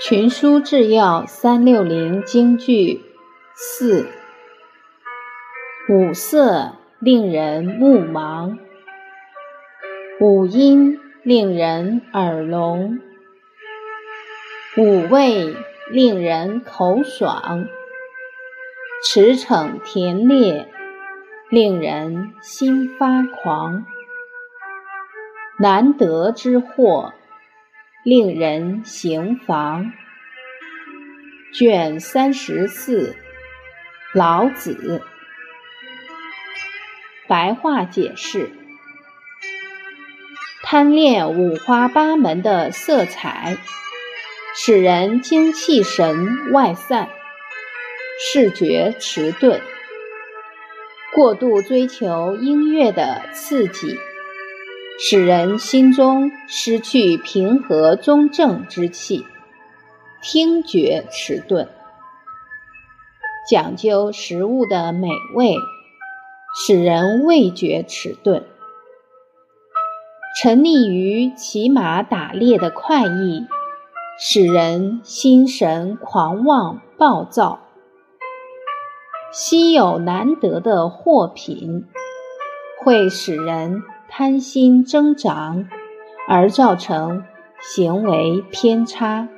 群书治要三六零京剧四，五色令人目盲，五音令人耳聋，五味令人口爽，驰骋田猎令人心发狂，难得之货。令人行妨。卷三十四，老子。白话解释：贪恋五花八门的色彩，使人精气神外散，视觉迟钝；过度追求音乐的刺激。使人心中失去平和中正之气，听觉迟钝；讲究食物的美味，使人味觉迟钝；沉溺于骑马打猎的快意，使人心神狂妄暴躁；稀有难得的货品，会使人。贪心增长，而造成行为偏差。